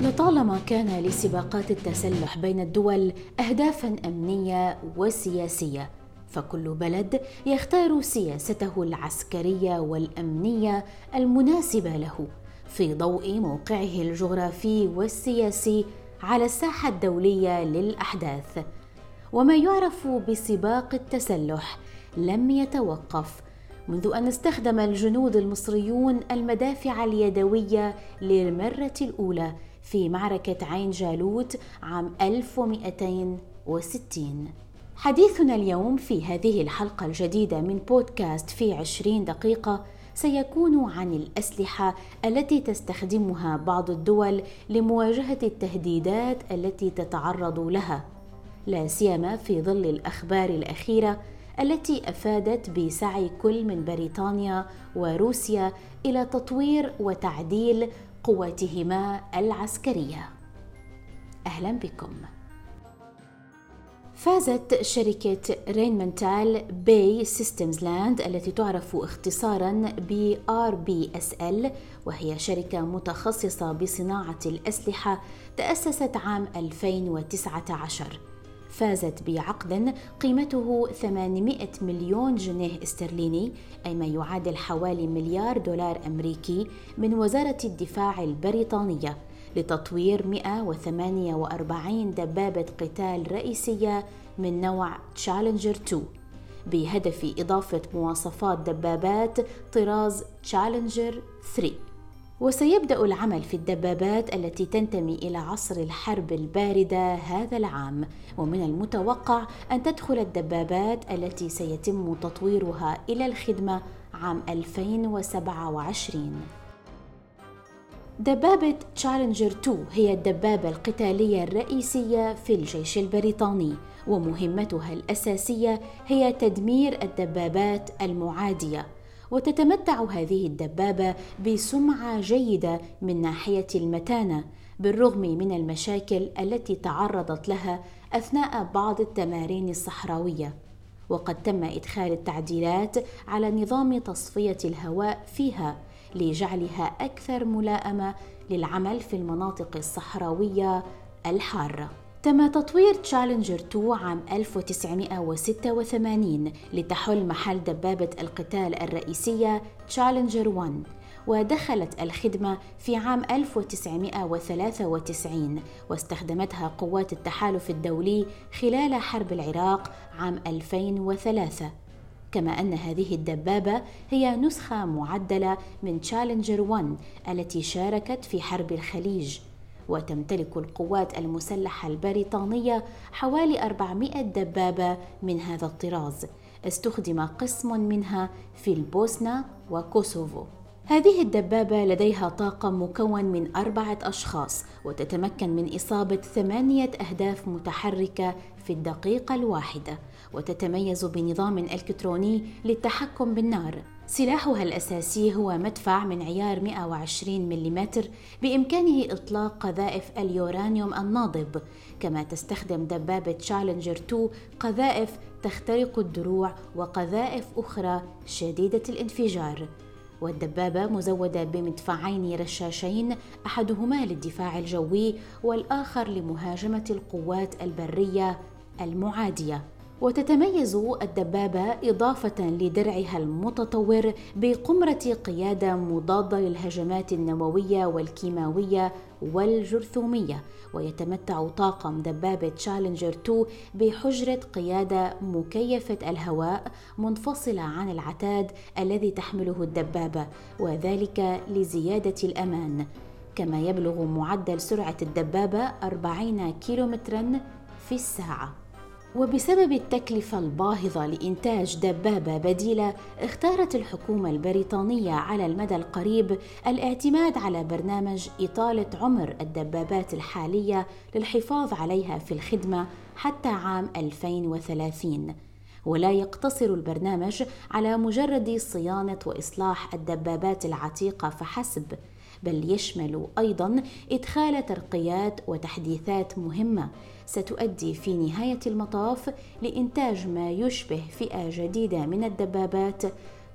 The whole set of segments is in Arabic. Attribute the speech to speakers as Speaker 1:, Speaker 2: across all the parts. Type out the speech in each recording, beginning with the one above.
Speaker 1: لطالما كان لسباقات التسلح بين الدول اهدافا أمنية وسياسية فكل بلد يختار سياسته العسكرية والأمنية المناسبة له في ضوء موقعه الجغرافي والسياسي على الساحة الدولية للأحداث. وما يعرف بسباق التسلح لم يتوقف منذ أن استخدم الجنود المصريون المدافع اليدوية للمرة الأولى في معركة عين جالوت عام 1260 حديثنا اليوم في هذه الحلقة الجديدة من بودكاست في 20 دقيقة سيكون عن الأسلحة التي تستخدمها بعض الدول لمواجهة التهديدات التي تتعرض لها لا سيما في ظل الأخبار الأخيرة التي أفادت بسعي كل من بريطانيا وروسيا إلى تطوير وتعديل قواتهما العسكرية. أهلا بكم. فازت شركة Rheinmetall BAE Systems Land التي تعرف اختصارا ب RBSL وهي شركة متخصصة بصناعة الأسلحة تأسست عام 2019 فازت بعقد قيمته 800 مليون جنيه استرليني أي ما يعادل حوالي مليار دولار أمريكي من وزارة الدفاع البريطانية لتطوير 148 دبابة قتال رئيسية من نوع تشالنجر 2 بهدف إضافة مواصفات دبابات طراز تشالنجر 3 وسيبدأ العمل في الدبابات التي تنتمي إلى عصر الحرب الباردة هذا العام. ومن المتوقع أن تدخل الدبابات التي سيتم تطويرها إلى الخدمة عام 2027 دبابة تشالنجر 2 هي الدبابة القتالية الرئيسية في الجيش البريطاني ومهمتها الأساسية هي تدمير الدبابات المعادية. وتتمتع هذه الدبابة بسمعة جيدة من ناحية المتانة بالرغم من المشاكل التي تعرضت لها أثناء بعض التمارين الصحراوية وقد تم إدخال التعديلات على نظام تصفية الهواء فيها لجعلها أكثر ملائمة للعمل في المناطق الصحراوية الحارة. تم تطوير تشالنجر 2 عام 1986 لتحل محل دبابة القتال الرئيسية تشالنجر 1 ودخلت الخدمة في عام 1993 واستخدمتها قوات التحالف الدولي خلال حرب العراق عام 2003 كما أن هذه الدبابة هي نسخة معدلة من تشالنجر 1 التي شاركت في حرب الخليج. وتمتلك القوات المسلحة البريطانية حوالي 400 دبابة من هذا الطراز. استخدم قسم منها في البوسنة وكوسوفو. هذه الدبابة لديها طاقم مكون من أربعة أشخاص وتتمكن من إصابة ثمانية أهداف متحركة في الدقيقة الواحدة. وتتميز بنظام إلكتروني للتحكم بالنار. سلاحها الأساسي هو مدفع من عيار 120 ملم بإمكانه إطلاق قذائف اليورانيوم الناضب. كما تستخدم دبابة تشالنجر 2 قذائف تخترق الدروع وقذائف أخرى شديدة الانفجار. والدبابة مزودة بمدفعين رشاشين أحدهما للدفاع الجوي والآخر لمهاجمة القوات البرية المعادية. وتتميز الدبابة إضافة لدرعها المتطور بقمرة قيادة مضادة للهجمات النووية والكيماوية والجرثومية. ويتمتع طاقم دبابة تشالنجر 2 بحجرة قيادة مكيفة الهواء منفصلة عن العتاد الذي تحمله الدبابة وذلك لزيادة الأمان. كما يبلغ معدل سرعة الدبابة 40 كيلومترا في الساعة. وبسبب التكلفة الباهظة لإنتاج دبابة بديلة اختارت الحكومة البريطانية على المدى القريب الاعتماد على برنامج إطالة عمر الدبابات الحالية للحفاظ عليها في الخدمة حتى عام 2030 ولا يقتصر البرنامج على مجرد صيانة وإصلاح الدبابات العتيقة فحسب بل يشمل أيضا إدخال ترقيات وتحديثات مهمة. ستؤدي في نهاية المطاف لإنتاج ما يشبه فئة جديدة من الدبابات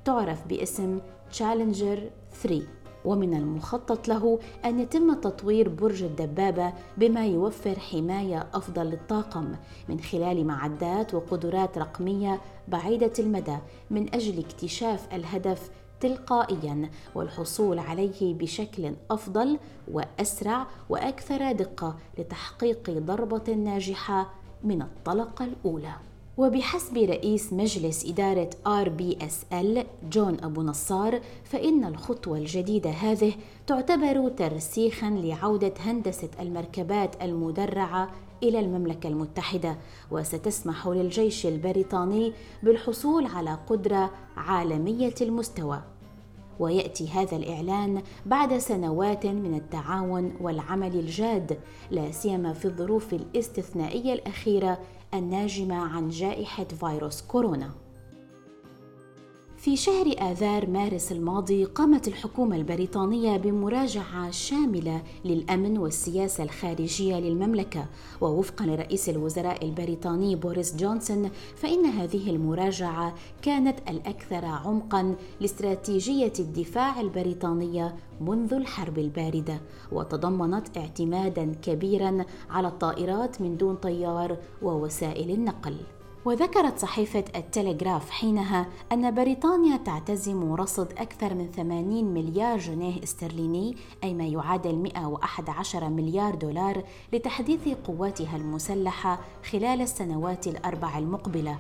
Speaker 1: تعرف باسم تشالنجر 3 ومن المخطط له أن يتم تطوير برج الدبابة بما يوفر حماية أفضل للطاقم من خلال معدات وقدرات رقمية بعيدة المدى من أجل اكتشاف الهدف تلقائيا والحصول عليه بشكل أفضل وأسرع وأكثر دقة لتحقيق ضربة ناجحة من الطلقة الأولى. وبحسب رئيس مجلس إدارة RBSL جون أبو نصار فإن الخطوة الجديدة هذه تعتبر ترسيخا لعودة هندسة المركبات المدرعة إلى المملكة المتحدة وستسمح للجيش البريطاني بالحصول على قدرة عالمية المستوى. ويأتي هذا الإعلان بعد سنوات من التعاون والعمل الجاد لا سيما في الظروف الاستثنائية الأخيرة الناجمة عن جائحة فيروس كورونا. في شهر آذار مارس الماضي قامت الحكومة البريطانية بمراجعة شاملة للأمن والسياسة الخارجية للمملكة. ووفقا لرئيس الوزراء البريطاني بوريس جونسون فإن هذه المراجعة كانت الأكثر عمقا لاستراتيجية الدفاع البريطانية منذ الحرب الباردة. وتضمنت اعتمادا كبيرا على الطائرات من دون طيار ووسائل النقل. وذكرت صحيفة التلغراف حينها أن بريطانيا تعتزم رصد أكثر من 80 مليار جنيه استرليني أي ما يعادل 111 مليار دولار لتحديث قواتها المسلحة خلال السنوات الأربع المقبلة.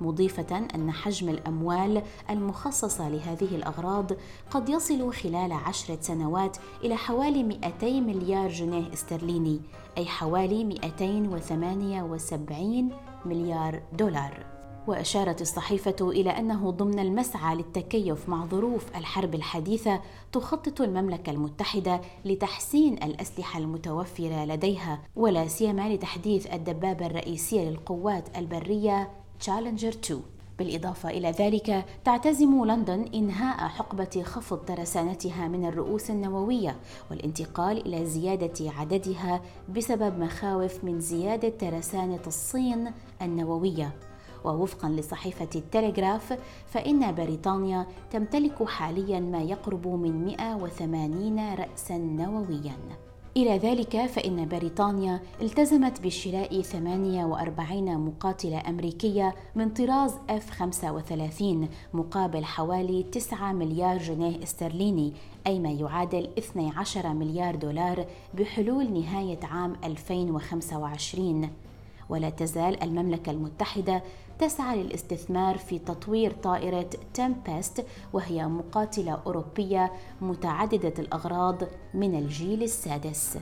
Speaker 1: مضيفة أن حجم الأموال المخصصة لهذه الأغراض قد يصل خلال عشرة سنوات إلى حوالي 200 مليار جنيه استرليني أي حوالي 278 مليار دولار. وأشارت الصحيفة إلى أنه ضمن المسعى للتكيف مع ظروف الحرب الحديثة تخطط المملكة المتحدة لتحسين الأسلحة المتوفرة لديها ولا سيما لتحديث الدبابة الرئيسية للقوات البرية تشالنجر 2 بالإضافة إلى ذلك تعتزم لندن إنهاء حقبة خفض ترسانتها من الرؤوس النووية والانتقال إلى زيادة عددها بسبب مخاوف من زيادة ترسانة الصين النووية. ووفقا لصحيفة التلغراف فإن بريطانيا تمتلك حاليا ما يقرب من 180 رأسا نوويا. إلى ذلك فإن بريطانيا التزمت بشراء 48 مقاتلة أمريكية من طراز F-35 مقابل حوالي 9 مليار جنيه استرليني أي ما يعادل 12 مليار دولار بحلول نهاية عام 2025 ولا تزال المملكة المتحدة تسعى للاستثمار في تطوير طائرة تمبست وهي مقاتلة أوروبية متعددة الأغراض من الجيل السادس.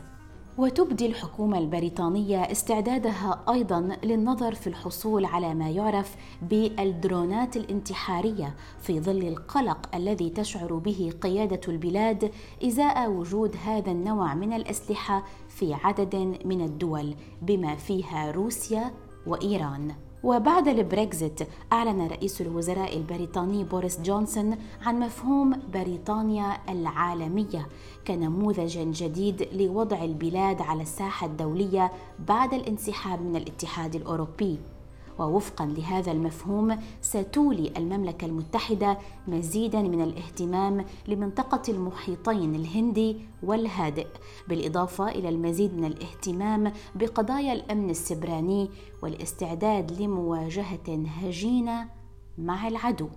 Speaker 1: وتبدي الحكومة البريطانية استعدادها أيضا للنظر في الحصول على ما يعرف بالدرونات الانتحارية في ظل القلق الذي تشعر به قيادة البلاد إزاء وجود هذا النوع من الأسلحة في عدد من الدول بما فيها روسيا وإيران. وبعد البريكزيت أعلن رئيس الوزراء البريطاني بوريس جونسون عن مفهوم بريطانيا العالمية كنموذج جديد لوضع البلاد على الساحة الدولية بعد الانسحاب من الاتحاد الأوروبي. ووفقا لهذا المفهوم ستولي المملكة المتحدة مزيدا من الاهتمام لمنطقة المحيطين الهندي والهادئ بالإضافة إلى المزيد من الاهتمام بقضايا الأمن السبراني والاستعداد لمواجهة هجينة مع العدو.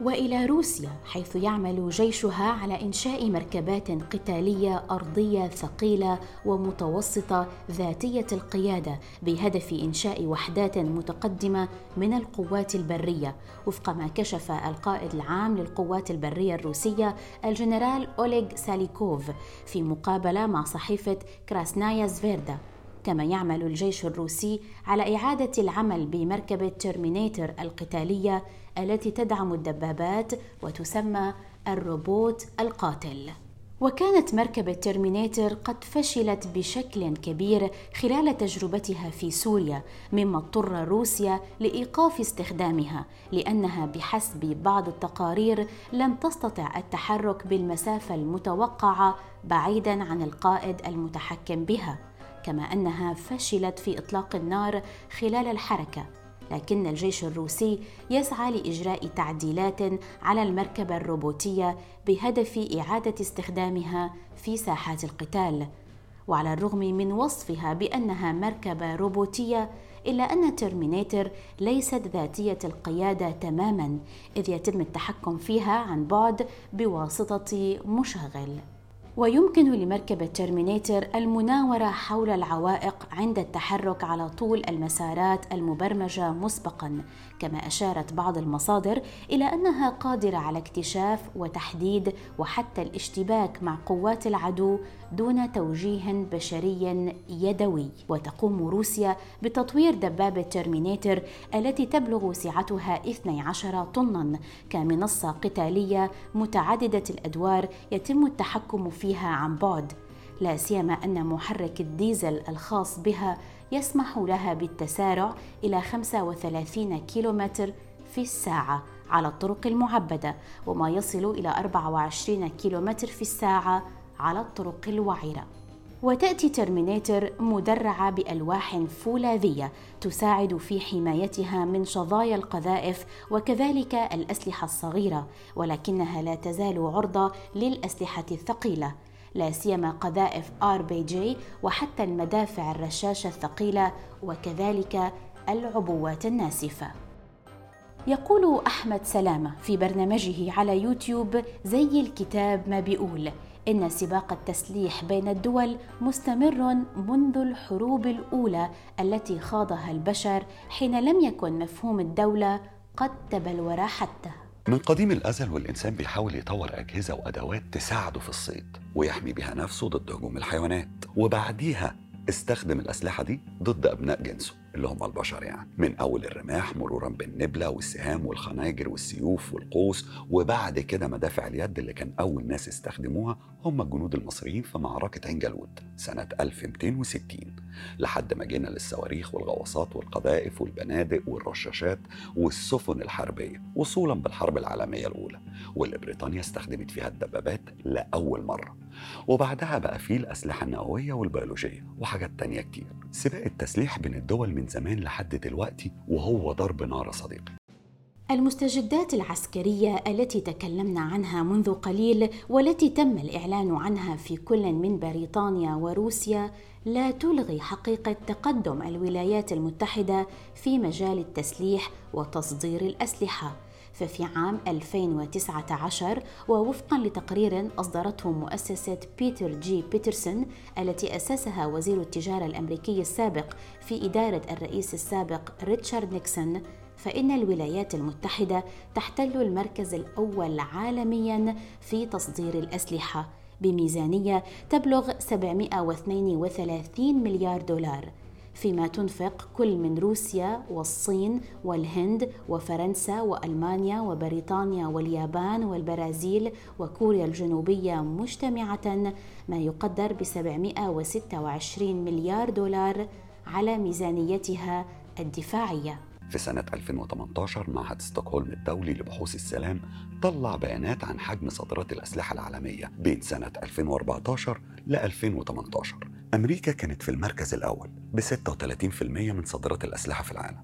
Speaker 1: وإلى روسيا حيث يعمل جيشها على إنشاء مركبات قتالية أرضية ثقيلة ومتوسطة ذاتية القيادة بهدف إنشاء وحدات متقدمة من القوات البرية. وفق ما كشف القائد العام للقوات البرية الروسية الجنرال أوليغ ساليوكوف في مقابلة مع صحيفة كراسنايا زفيزدا. كما يعمل الجيش الروسي على إعادة العمل بمركبة ترمينيتر القتالية التي تدعم الدبابات وتسمى الروبوت القاتل. وكانت مركبة ترمينيتر قد فشلت بشكل كبير خلال تجربتها في سوريا مما اضطر روسيا لإيقاف استخدامها لأنها بحسب بعض التقارير لم تستطع التحرك بالمسافة المتوقعة بعيدا عن القائد المتحكم بها كما أنها فشلت في إطلاق النار خلال الحركة لكن الجيش الروسي يسعى لإجراء تعديلات على المركبة الروبوتية بهدف إعادة استخدامها في ساحات القتال. وعلى الرغم من وصفها بأنها مركبة روبوتية إلا أن ترمينيتر ليست ذاتية القيادة تماما إذ يتم التحكم فيها عن بعد بواسطة مشغل. ويمكن لمركبة ترمينيتر المناورة حول العوائق عند التحرك على طول المسارات المبرمجة مسبقا. كما أشارت بعض المصادر إلى أنها قادرة على اكتشاف وتحديد وحتى الاشتباك مع قوات العدو دون توجيه بشري يدوي. وتقوم روسيا بتطوير دبابة ترمينيتر التي تبلغ سعتها 12 طنا. كمنصة قتالية متعددة الأدوار يتم التحكم فيها عن بعد. لا سيما أن محرك الديزل الخاص بها يسمح لها بالتسارع إلى 35 كيلومتر في الساعة على الطرق المعبدة وما يصل إلى 24 كيلومتر في الساعة على الطرق الوعرة. وتأتي ترمينيتر مدرعة بألواح فولاذية تساعد في حمايتها من شظايا القذائف وكذلك الأسلحة الصغيرة ولكنها لا تزال عرضة للأسلحة الثقيلة. لا سيما قذائف آر بي جي وحتى المدافع الرشاشة الثقيلة وكذلك العبوات الناسفة. يقول أحمد سلامة في برنامجه على يوتيوب زي الكتاب ما بيقول إن سباق التسليح بين الدول مستمر منذ الحروب الأولى التي خاضها البشر حين لم يكن مفهوم الدولة قد تبلور حتى.
Speaker 2: من قديم الأزل والإنسان بيحاول يطور أجهزة وأدوات تساعده في الصيد ويحمي بها نفسه ضد هجوم الحيوانات وبعديها استخدم الأسلحة دي ضد أبناء جنسه. اللي هم البشر يعني من أول الرماح مرورا بالنبلة والسهام والخناجر والسيوف والقوس وبعد كده مدافع اليد اللي كان أول ناس استخدموها هم الجنود المصريين في معركة عين جالوت سنة 1260 لحد ما جينا للصواريخ والغواصات والقذائف والبنادق والرشاشات والسفن الحربية وصولا بالحرب العالمية الأولى واللي بريطانيا استخدمت فيها الدبابات لأول مرة. وبعدها بقى فيه الأسلحة النووية والبيولوجية وحاجات تانية كتير. سباق التسليح بين الدول من زمان لحد دلوقتي وهو ضرب نار صديقي.
Speaker 1: المستجدات العسكرية التي تكلمنا عنها منذ قليل والتي تم الإعلان عنها في كل من بريطانيا وروسيا لا تلغي حقيقة تقدم الولايات المتحدة في مجال التسليح وتصدير الأسلحة. ففي عام 2019 ووفقا لتقرير أصدرته مؤسسة بيتر جي بيترسون التي أسسها وزير التجارة الأمريكي السابق في إدارة الرئيس السابق ريتشارد نيكسون فإن الولايات المتحدة تحتل المركز الأول عالميا في تصدير الأسلحة بميزانية تبلغ 732 مليار دولار. فيما تنفق كل من روسيا والصين والهند وفرنسا وألمانيا وبريطانيا واليابان والبرازيل وكوريا الجنوبية مجتمعة ما يقدر ب 726 مليار دولار على ميزانيتها الدفاعية.
Speaker 2: في سنة 2018 معهد ستوكهولم الدولي لبحوث السلام طلع بيانات عن حجم صادرات الأسلحة العالمية بين سنة 2014 ل 2018 أمريكا كانت في المركز الأول ب 36% من صادرات الأسلحة في العالم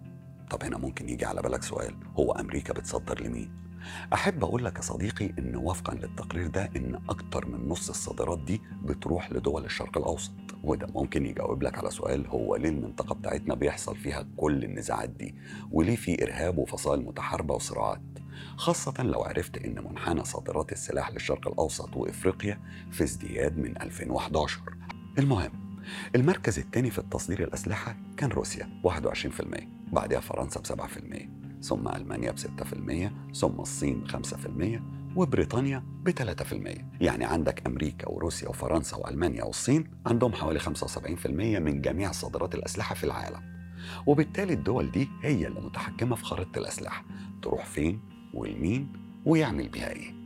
Speaker 2: طب هنا ممكن يجي على بالك سؤال هو أمريكا بتصدر لمين؟ أحب أقول لك يا صديقي إن وفقا للتقرير ده إن أكتر من نص الصادرات دي بتروح لدول الشرق الأوسط. وده ممكن يجاوب لك على سؤال هو ليه المنطقة بتاعتنا بيحصل فيها كل النزاعات دي؟ وليه في إرهاب وفصائل متحاربة وصراعات؟ خاصة لو عرفت إن منحنى صادرات السلاح للشرق الأوسط وإفريقيا في ازدياد من 2011 المهم المركز الثاني في التصدير الأسلحة كان روسيا 21% بعدها فرنسا ب 7% ثم ألمانيا ب 6% ثم الصين 5% وبريطانيا ب 3% يعني عندك أمريكا وروسيا وفرنسا وألمانيا والصين عندهم حوالي 75% من جميع صادرات الأسلحة في العالم. وبالتالي الدول دي هي اللي متحكمة في خريطة الأسلحة تروح فين والمين ويعمل بيها إيه.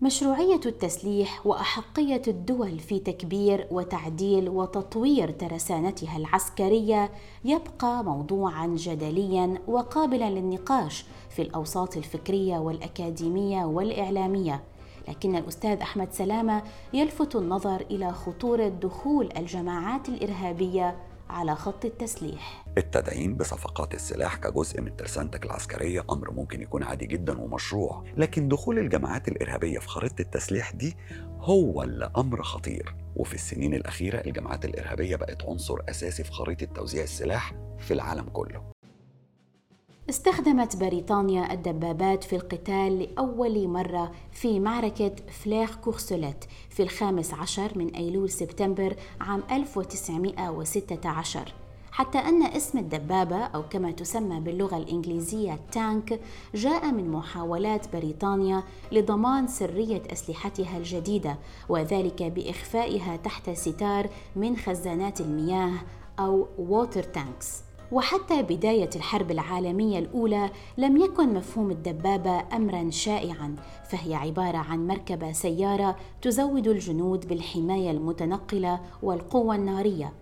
Speaker 1: مشروعية التسليح وأحقية الدول في تكبير وتعديل وتطوير ترسانتها العسكرية يبقى موضوعا جدليا وقابلا للنقاش في الأوساط الفكرية والأكاديمية والإعلامية. لكن الأستاذ أحمد سلامة يلفت النظر إلى خطوره دخول الجماعات الإرهابية على خط التسليح.
Speaker 2: التدعيم بصفقات السلاح كجزء من ترسانتك العسكرية أمر ممكن يكون عادي جدا ومشروع لكن دخول الجماعات الإرهابية في خريطة التسليح دي هو اللي أمر خطير. وفي السنين الأخيرة الجماعات الإرهابية بقت عنصر أساسي في خريطة توزيع السلاح في العالم كله.
Speaker 1: استخدمت بريطانيا الدبابات في القتال لأول مرة في معركة فليغ كورسوليت في الخامس عشر من أيلول سبتمبر عام 1916 حتى أن اسم الدبابة أو كما تسمى باللغة الإنجليزية tank جاء من محاولات بريطانيا لضمان سرية أسلحتها الجديدة وذلك بإخفائها تحت ستار من خزانات المياه أو water tanks وحتى بداية الحرب العالمية الأولى لم يكن مفهوم الدبابة أمرا شائعا فهي عبارة عن مركبة سيارة تزود الجنود بالحماية المتنقلة والقوة النارية.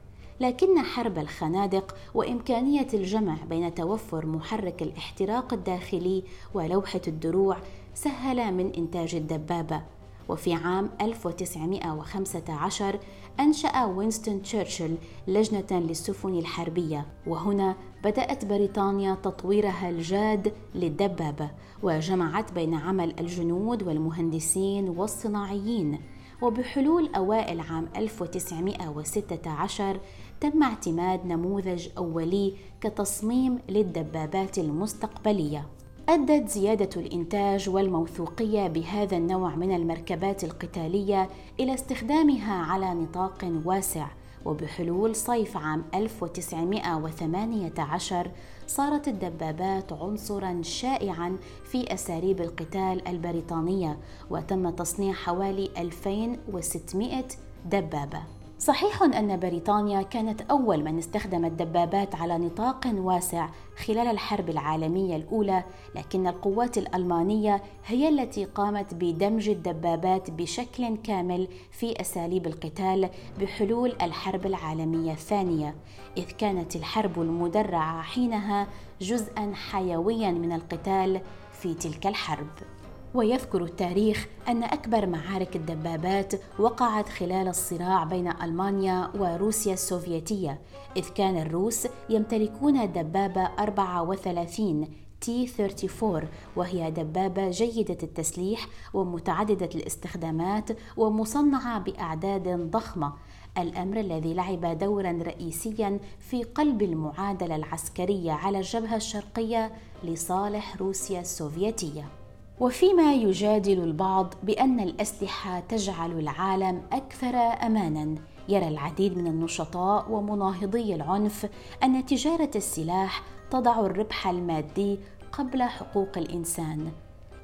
Speaker 1: لكن حرب الخنادق وإمكانية الجمع بين توفر محرك الاحتراق الداخلي ولوحة الدروع سهل من إنتاج الدبابة. وفي عام 1915 أنشأ وينستون تشرشل لجنة للسفن الحربية وهنا بدأت بريطانيا تطويرها الجاد للدبابة وجمعت بين عمل الجنود والمهندسين والصناعيين. وبحلول أوائل عام 1916 تم اعتماد نموذج أولي كتصميم للدبابات المستقبلية. أدت زيادة الإنتاج والموثوقية بهذا النوع من المركبات القتالية إلى استخدامها على نطاق واسع. وبحلول صيف عام 1918 صارت الدبابات عنصرا شائعا في أساليب القتال البريطانية وتم تصنيع حوالي 2600 دبابة. صحيح أن بريطانيا كانت أول من استخدم الدبابات على نطاق واسع خلال الحرب العالمية الأولى، لكن القوات الألمانية هي التي قامت بدمج الدبابات بشكل كامل في أساليب القتال بحلول الحرب العالمية الثانية، إذ كانت الحرب المدرعة حينها جزءا حيويا من القتال في تلك الحرب. ويذكر التاريخ أن أكبر معارك الدبابات وقعت خلال الصراع بين ألمانيا وروسيا السوفيتية إذ كان الروس يمتلكون دبابة 34 تي 34 وهي دبابة جيدة التسليح ومتعددة الاستخدامات ومصنعة بأعداد ضخمة. الأمر الذي لعب دورا رئيسيا في قلب المعادلة العسكرية على الجبهة الشرقية لصالح روسيا السوفيتية. وفيما يجادل البعض بأن الأسلحة تجعل العالم أكثر امانا. يرى العديد من النشطاء ومناهضي العنف أن تجارة السلاح تضع الربح المادي قبل حقوق الإنسان.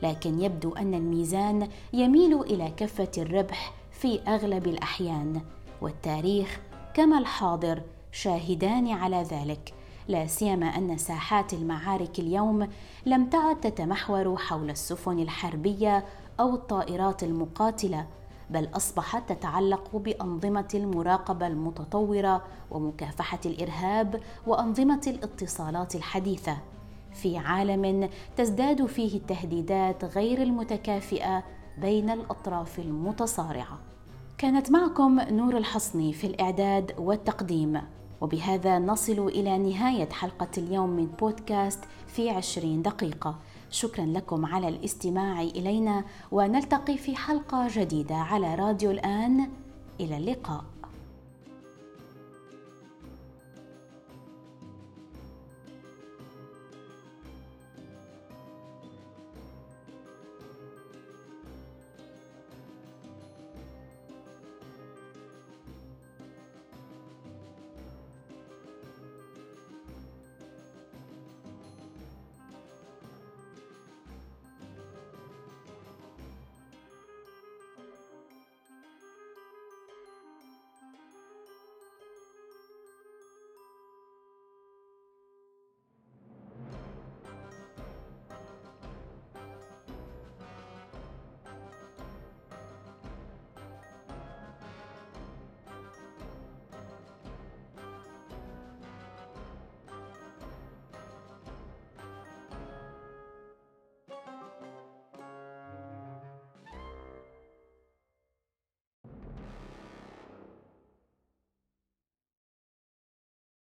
Speaker 1: لكن يبدو أن الميزان يميل إلى كفه الربح في أغلب الأحيان. والتاريخ كما الحاضر شاهدان على ذلك. لا سيما أن ساحات المعارك اليوم لم تعد تتمحور حول السفن الحربية أو الطائرات المقاتلة بل أصبحت تتعلق بأنظمة المراقبة المتطورة ومكافحة الإرهاب وأنظمة الاتصالات الحديثة. في عالم تزداد فيه التهديدات غير المتكافئة بين الأطراف المتصارعة. كانت معكم نور الحصني في الإعداد والتقديم. وبهذا نصل إلى نهاية حلقة اليوم من بودكاست في عشرين دقيقة. شكرا لكم على الاستماع إلينا ونلتقي في حلقة جديدة على راديو الآن. إلى اللقاء.